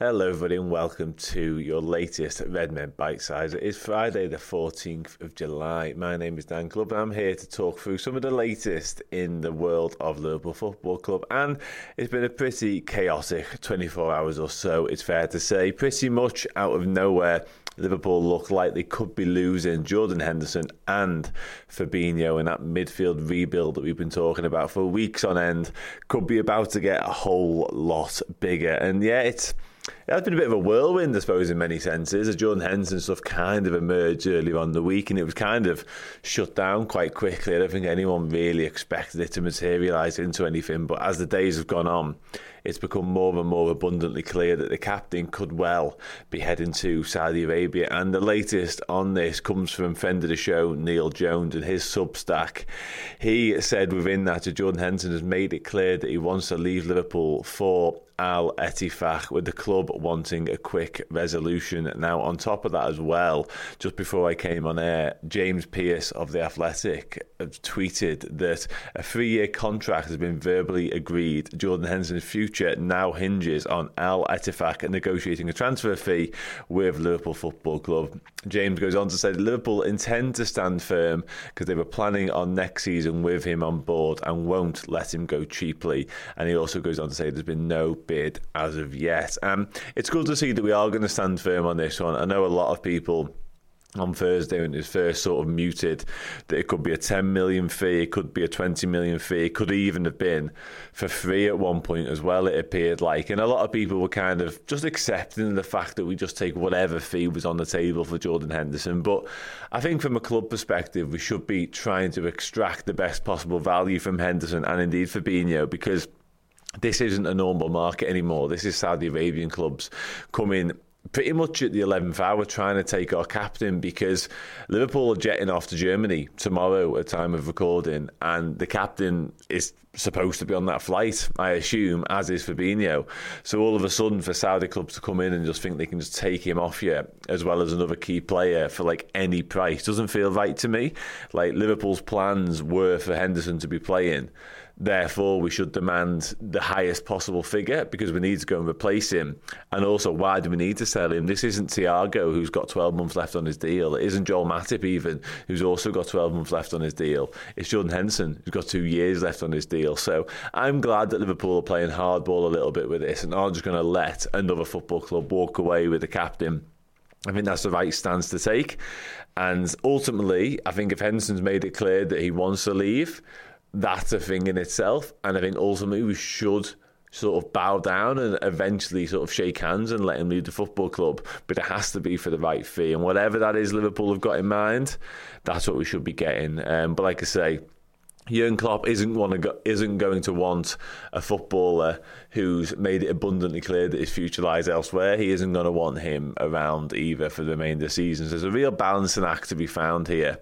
Hello, everybody, and welcome to your latest Redmen Bite Size. It is Friday, the 14th of July. My name is Dan Club, and I'm here to talk through some of the latest in the world of Liverpool Football Club. And it's been a pretty chaotic 24 hours or so, it's fair to say. Pretty much out of nowhere, Liverpool look like they could be losing Jordan Henderson and Fabinho in that midfield rebuild that we've been talking about for weeks on end. Could be about to get a whole lot bigger. And yeah, it's it has been a bit of a whirlwind, I suppose, in many senses. As Jordan Henderson stuff kind of emerged earlier on the week, and it was kind of shut down quite quickly. I don't think anyone really expected it to materialise into anything. But as the days have gone on, it's become more and more abundantly clear that the captain could well be heading to Saudi Arabia. And the latest on this comes from friend of the show, Neil Jones, and his Substack. He said within that Jordan Henderson has made it clear that he wants to leave Liverpool for Al Ettifaq with the club wanting a quick resolution. Now, on top of that as well, just before I came on air, James Pearce of The Athletic tweeted that a three year contract has been verbally agreed. Jordan Henderson's future now hinges on Al Ettifaq negotiating a transfer fee with Liverpool Football Club. James goes on to say Liverpool intend to stand firm because they were planning on next season with him on board and won't let him go cheaply. And he also goes on to say there's been no bid as of yet. Um, it's good to see that we are going to stand firm on this one. I know a lot of people on Thursday when it was first sort of muted that it could be a 10 million fee, it could be a 20 million fee, it could even have been for free at one point as well, it appeared like. And a lot of people were kind of just accepting the fact that we just take whatever fee was on the table for Jordan Henderson. But I think from a club perspective, we should be trying to extract the best possible value from Henderson and indeed Fabinho because this isn't a normal market anymore. This is Saudi Arabian clubs coming pretty much at the 11th hour trying to take our captain because Liverpool are jetting off to Germany tomorrow at time of recording and the captain is supposed to be on that flight I assume as is Fabinho. So all of a sudden for Saudi clubs to come in and just think they can just take him off you as well as another key player for like any price doesn't feel right to me. Like Liverpool's plans were for Henderson to be playing Therefore, we should demand the highest possible figure because we need to go and replace him. And also, why do we need to sell him? This isn't Thiago, who's got 12 months left on his deal. It isn't Joel Matip, even, who's also got 12 months left on his deal. It's Jordan Henderson, who's got two years left on his deal. So I'm glad that Liverpool are playing hardball a little bit with this and aren't just going to let another football club walk away with the captain. I think that's the right stance to take. And ultimately, I think if Henderson's made it clear that he wants to leave, that's a thing in itself. And I think ultimately we should sort of bow down and eventually sort of shake hands and let him lead the football club. But it has to be for the right fee. And whatever that is Liverpool have got in mind, that's what we should be getting. Um, but like I say, Jurgen Klopp isn't go, isn't going to want a footballer who's made it abundantly clear that his future lies elsewhere. He isn't going to want him around either for the remainder of the season. So there's a real balancing act to be found here,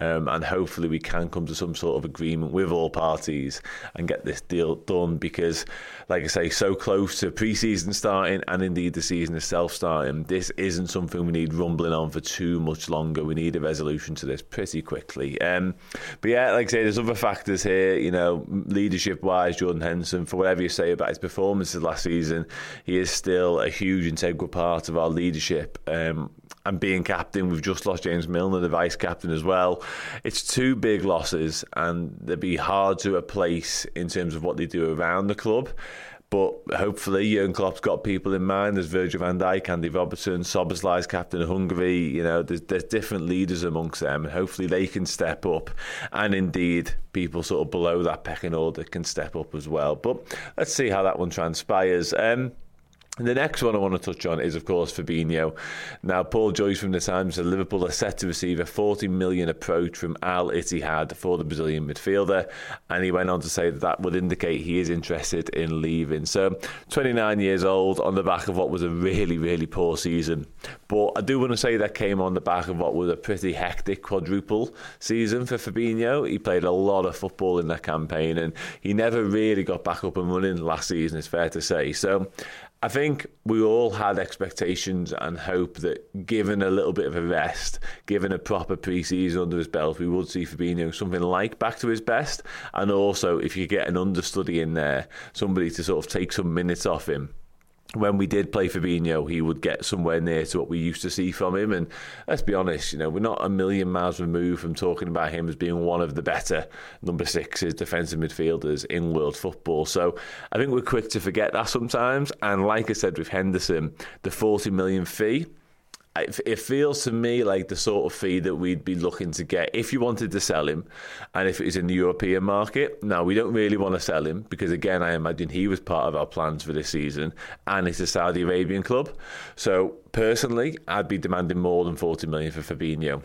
um, and hopefully we can come to some sort of agreement with all parties and get this deal done. Because, like I say, so close to pre-season starting and indeed the season itself starting, this isn't something we need rumbling on for too much longer. We need a resolution to this pretty quickly. Um, but yeah, like I say, there's other factors here. You know, leadership-wise, Jordan Henderson, for whatever you say about his performances last season, he is still a huge integral part of our leadership. Um, and being captain, we've just lost James Milner, the vice captain as well. It's two big losses, and they'd be hard to replace in terms of what they do around the club. But hopefully, Jurgen Klopp's got people in mind. There's Virgil van Dijk, Andy Robertson, Szoboszlai's captain of Hungary. You know, there's, there's different leaders amongst them, hopefully they can step up. And indeed, people sort of below that pecking order can step up as well. But let's see how that one transpires. Um, the next one I want to touch on is, of course, Fabinho. Now, Paul Joyce from the Times said Liverpool are set to receive a 40 million approach from Al Ittihad for the Brazilian midfielder, and he went on to say that that would indicate he is interested in leaving. So, 29 years old on the back of what was a really, really poor season. But I do want to say that came on the back of what was a pretty hectic quadruple season for Fabinho. He played a lot of football in that campaign, and he never really got back up and running last season. It's fair to say. So. I think we all had expectations and hope that given a little bit of a rest, given a proper pre-season under his belt, we would see Fabinho something like back to his best. And also, if you get an understudy in there, somebody to sort of take some minutes off him, when we did play Fabinho, he would get somewhere near to what we used to see from him. And let's be honest, you know, we're not a million miles removed from talking about him as being one of the better number sixes, defensive midfielders in world football. So I think we're quick to forget that sometimes. And like I said with Henderson, the 40 million fee it feels to me like the sort of fee that we'd be looking to get if you wanted to sell him and if it was in the European market. Now, we don't really want to sell him because, again, I imagine he was part of our plans for this season and it's a Saudi Arabian club. So, personally, I'd be demanding more than 40 million for Fabinho.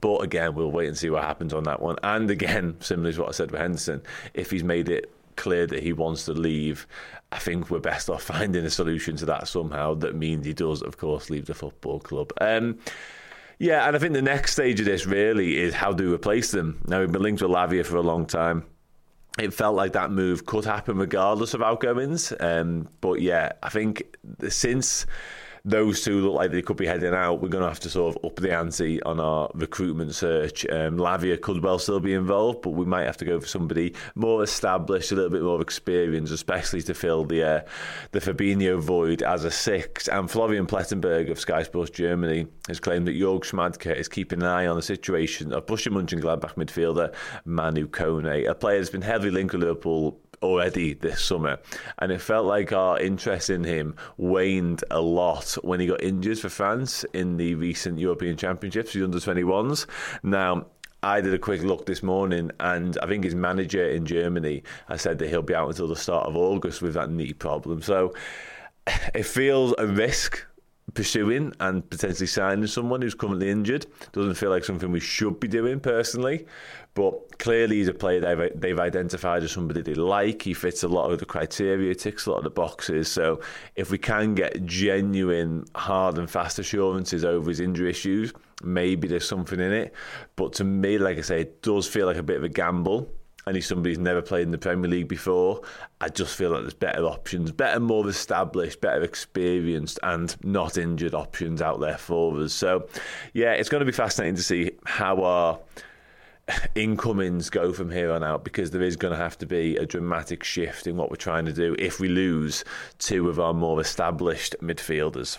But again, we'll wait and see what happens on that one. And again, similar to what I said with Henderson, if he's made it clear that he wants to leave, I think we're best off finding a solution to that somehow. That means he does, of course, leave the football club. Um, yeah, and I think the next stage of this really is how do we replace them. Now, we've been linked with Lavia for a long time. It felt like that move could happen regardless of outgoings. Um, but yeah, I think since those two look like they could be heading out. We're going to have to sort of up the ante on our recruitment search. Um, Lavia could well still be involved, but we might have to go for somebody more established, a little bit more experience, especially to fill the uh, the Fabinho void as a six. And Florian Plettenberg of Sky Sports Germany has claimed that Jörg Schmadtke is keeping an eye on the situation of Borussia Mönchengladbach midfielder Manu Kone, a player that's been heavily linked with Liverpool already this summer, and it felt like our interest in him waned a lot when he got injured for France in the recent European Championships, the under 21s. Now, I did a quick look this morning, and I think his manager in Germany has said that he'll be out until the start of August with that knee problem. So it feels a risk pursuing and potentially signing someone who's currently injured. Doesn't feel like something we should be doing personally, but clearly he's a player they've, they've identified as somebody they like. He fits a lot of the criteria, ticks a lot of the boxes. So if we can get genuine, hard and fast assurances over his injury issues, maybe there's something in it. But to me, like I say, it does feel like a bit of a gamble and he's somebody who's never played in the Premier League before, I just feel like there's better options, better, more established, better experienced, and not injured options out there for us. So, yeah, it's going to be fascinating to see how our incomings go from here on out because there is going to have to be a dramatic shift in what we're trying to do if we lose two of our more established midfielders.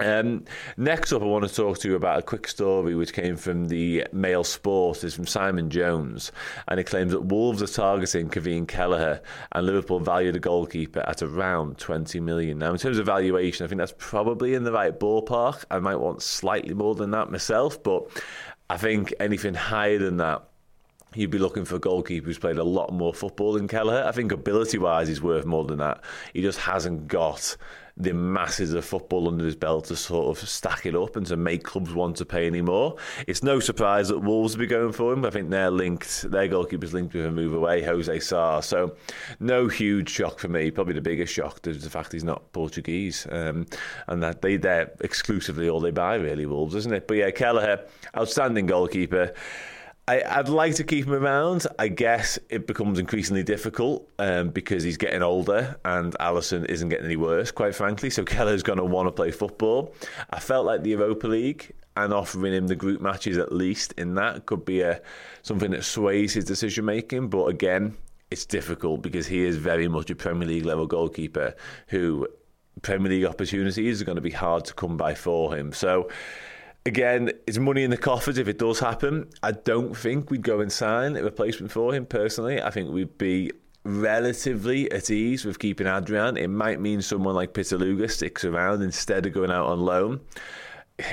Um, next up, I want to talk to you about a quick story which came from the Mail Sport. It's from Simon Jones, and it claims that Wolves are targeting Kevin Kelleher, and Liverpool value the goalkeeper at around 20 million. Now, in terms of valuation, I think that's probably in the right ballpark. I might want slightly more than that myself, but I think anything higher than that you'd be looking for a goalkeeper who's played a lot more football than Kelleher. I think ability wise, he's worth more than that. He just hasn't got the masses of football under his belt to sort of stack it up and to make clubs want to pay any more. It's no surprise that Wolves will be going for him. I think they're linked, their goalkeeper's linked with a move away, Jose Sá. So no huge shock for me. Probably the biggest shock is the fact he's not Portuguese. Um, and that they, they're exclusively all they buy, really, Wolves, isn't it? But yeah, Kelleher, outstanding goalkeeper. I, would like to keep him around. I guess it becomes increasingly difficult um, because he's getting older and Alisson isn't getting any worse, quite frankly. So Kelleher's going to want to play football. I felt like the Europa League and offering him the group matches at least in that could be a something that sways his decision making. But again, it's difficult because he is very much a Premier League level goalkeeper who Premier League opportunities are going to be hard to come by for him. So again, it's money in the coffers if it does happen. I don't think we'd go and sign a replacement for him personally. I think we'd be relatively at ease with keeping Adrian. It might mean someone like Pitaluga sticks around instead of going out on loan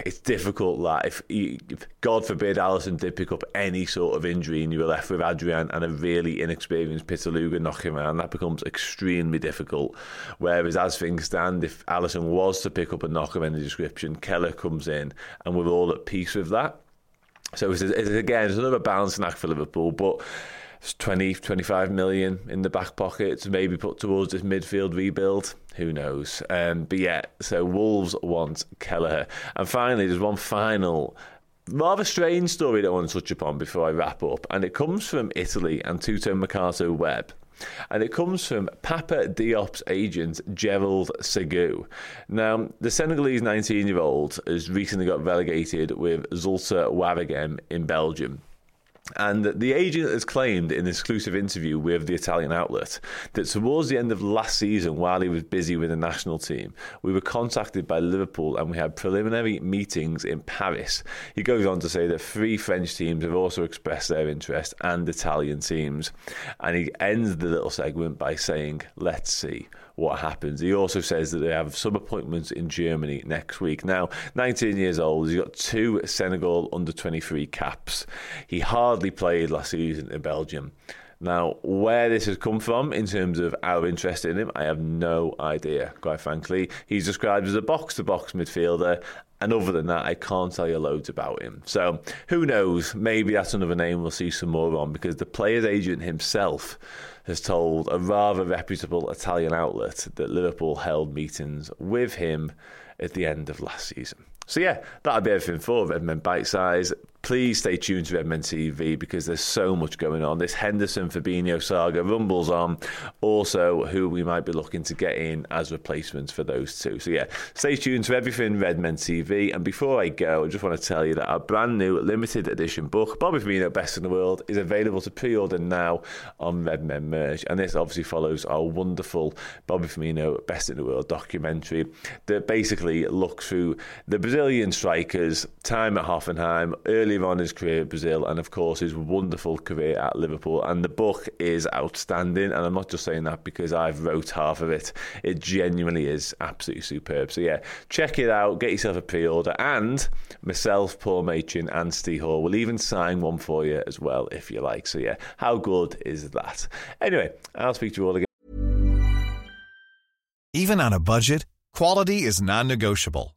it's difficult that if, God forbid Alisson did pick up any sort of injury and you were left with Adrian and a really inexperienced Pitaluga knocking around, that becomes extremely difficult. Whereas as things stand, if Alisson was to pick up a knock of any description, Kelleher comes in and we're all at peace with that. So it's, it's again, it's another balancing act for Liverpool, but 20, 25 million in the back pocket to maybe put towards this midfield rebuild. Who knows? Um, but yeah, so Wolves want Kelleher. And finally, there's one final rather strange story that I want to touch upon before I wrap up, and it comes from Italy and Tutto Mercato Web. And it comes from Papa Diop's agent, Gerald Segu. Now, the Senegalese 19 year old has recently got relegated with Zulte Waregem in Belgium. And the agent has claimed in an exclusive interview with the Italian outlet that towards the end of last season, while he was busy with the national team, we were contacted by Liverpool and we had preliminary meetings in Paris. He goes on to say that three French teams have also expressed their interest and Italian teams. And he ends the little segment by saying, Let's see what happens. He also says that they have some appointments in Germany next week. Now, 19 years old, he's got two Senegal under 23 caps. He hardly played last season in Belgium. Now, where this has come from in terms of our interest in him, I have no idea, quite frankly. He's described as a box to box midfielder, and other than that, I can't tell you loads about him. So, who knows? Maybe that's another name we'll see some more on because the player's agent himself has told a rather reputable Italian outlet that Liverpool held meetings with him at the end of last season. So yeah, that'll be everything for Redmen Bite Size please stay tuned to Redmen TV because there's so much going on. This Henderson Fabinho saga rumbles on. Also, who we might be looking to get in as replacements for those two. So, yeah, stay tuned to everything Redmen TV. And before I go, I just want to tell you that our brand new limited edition book, Bobby Firmino Best in the World, is available to pre order now on Redmen Merch. And this obviously follows our wonderful Bobby Firmino Best in the World documentary that basically looks through the Brazilian strikers' time at Hoffenheim, early earlier on his career at Brazil and, of course, his wonderful career at Liverpool. And the book is outstanding. And I'm not just saying that because I've wrote half of it. It genuinely is absolutely superb. So, yeah, check it out. Get yourself a pre-order. And myself, Paul Machin and Steve Hall will even sign one for you as well if you like. So, yeah, how good is that? Anyway, I'll speak to you all again. Even on a budget, quality is non-negotiable.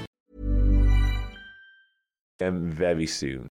Um, very soon.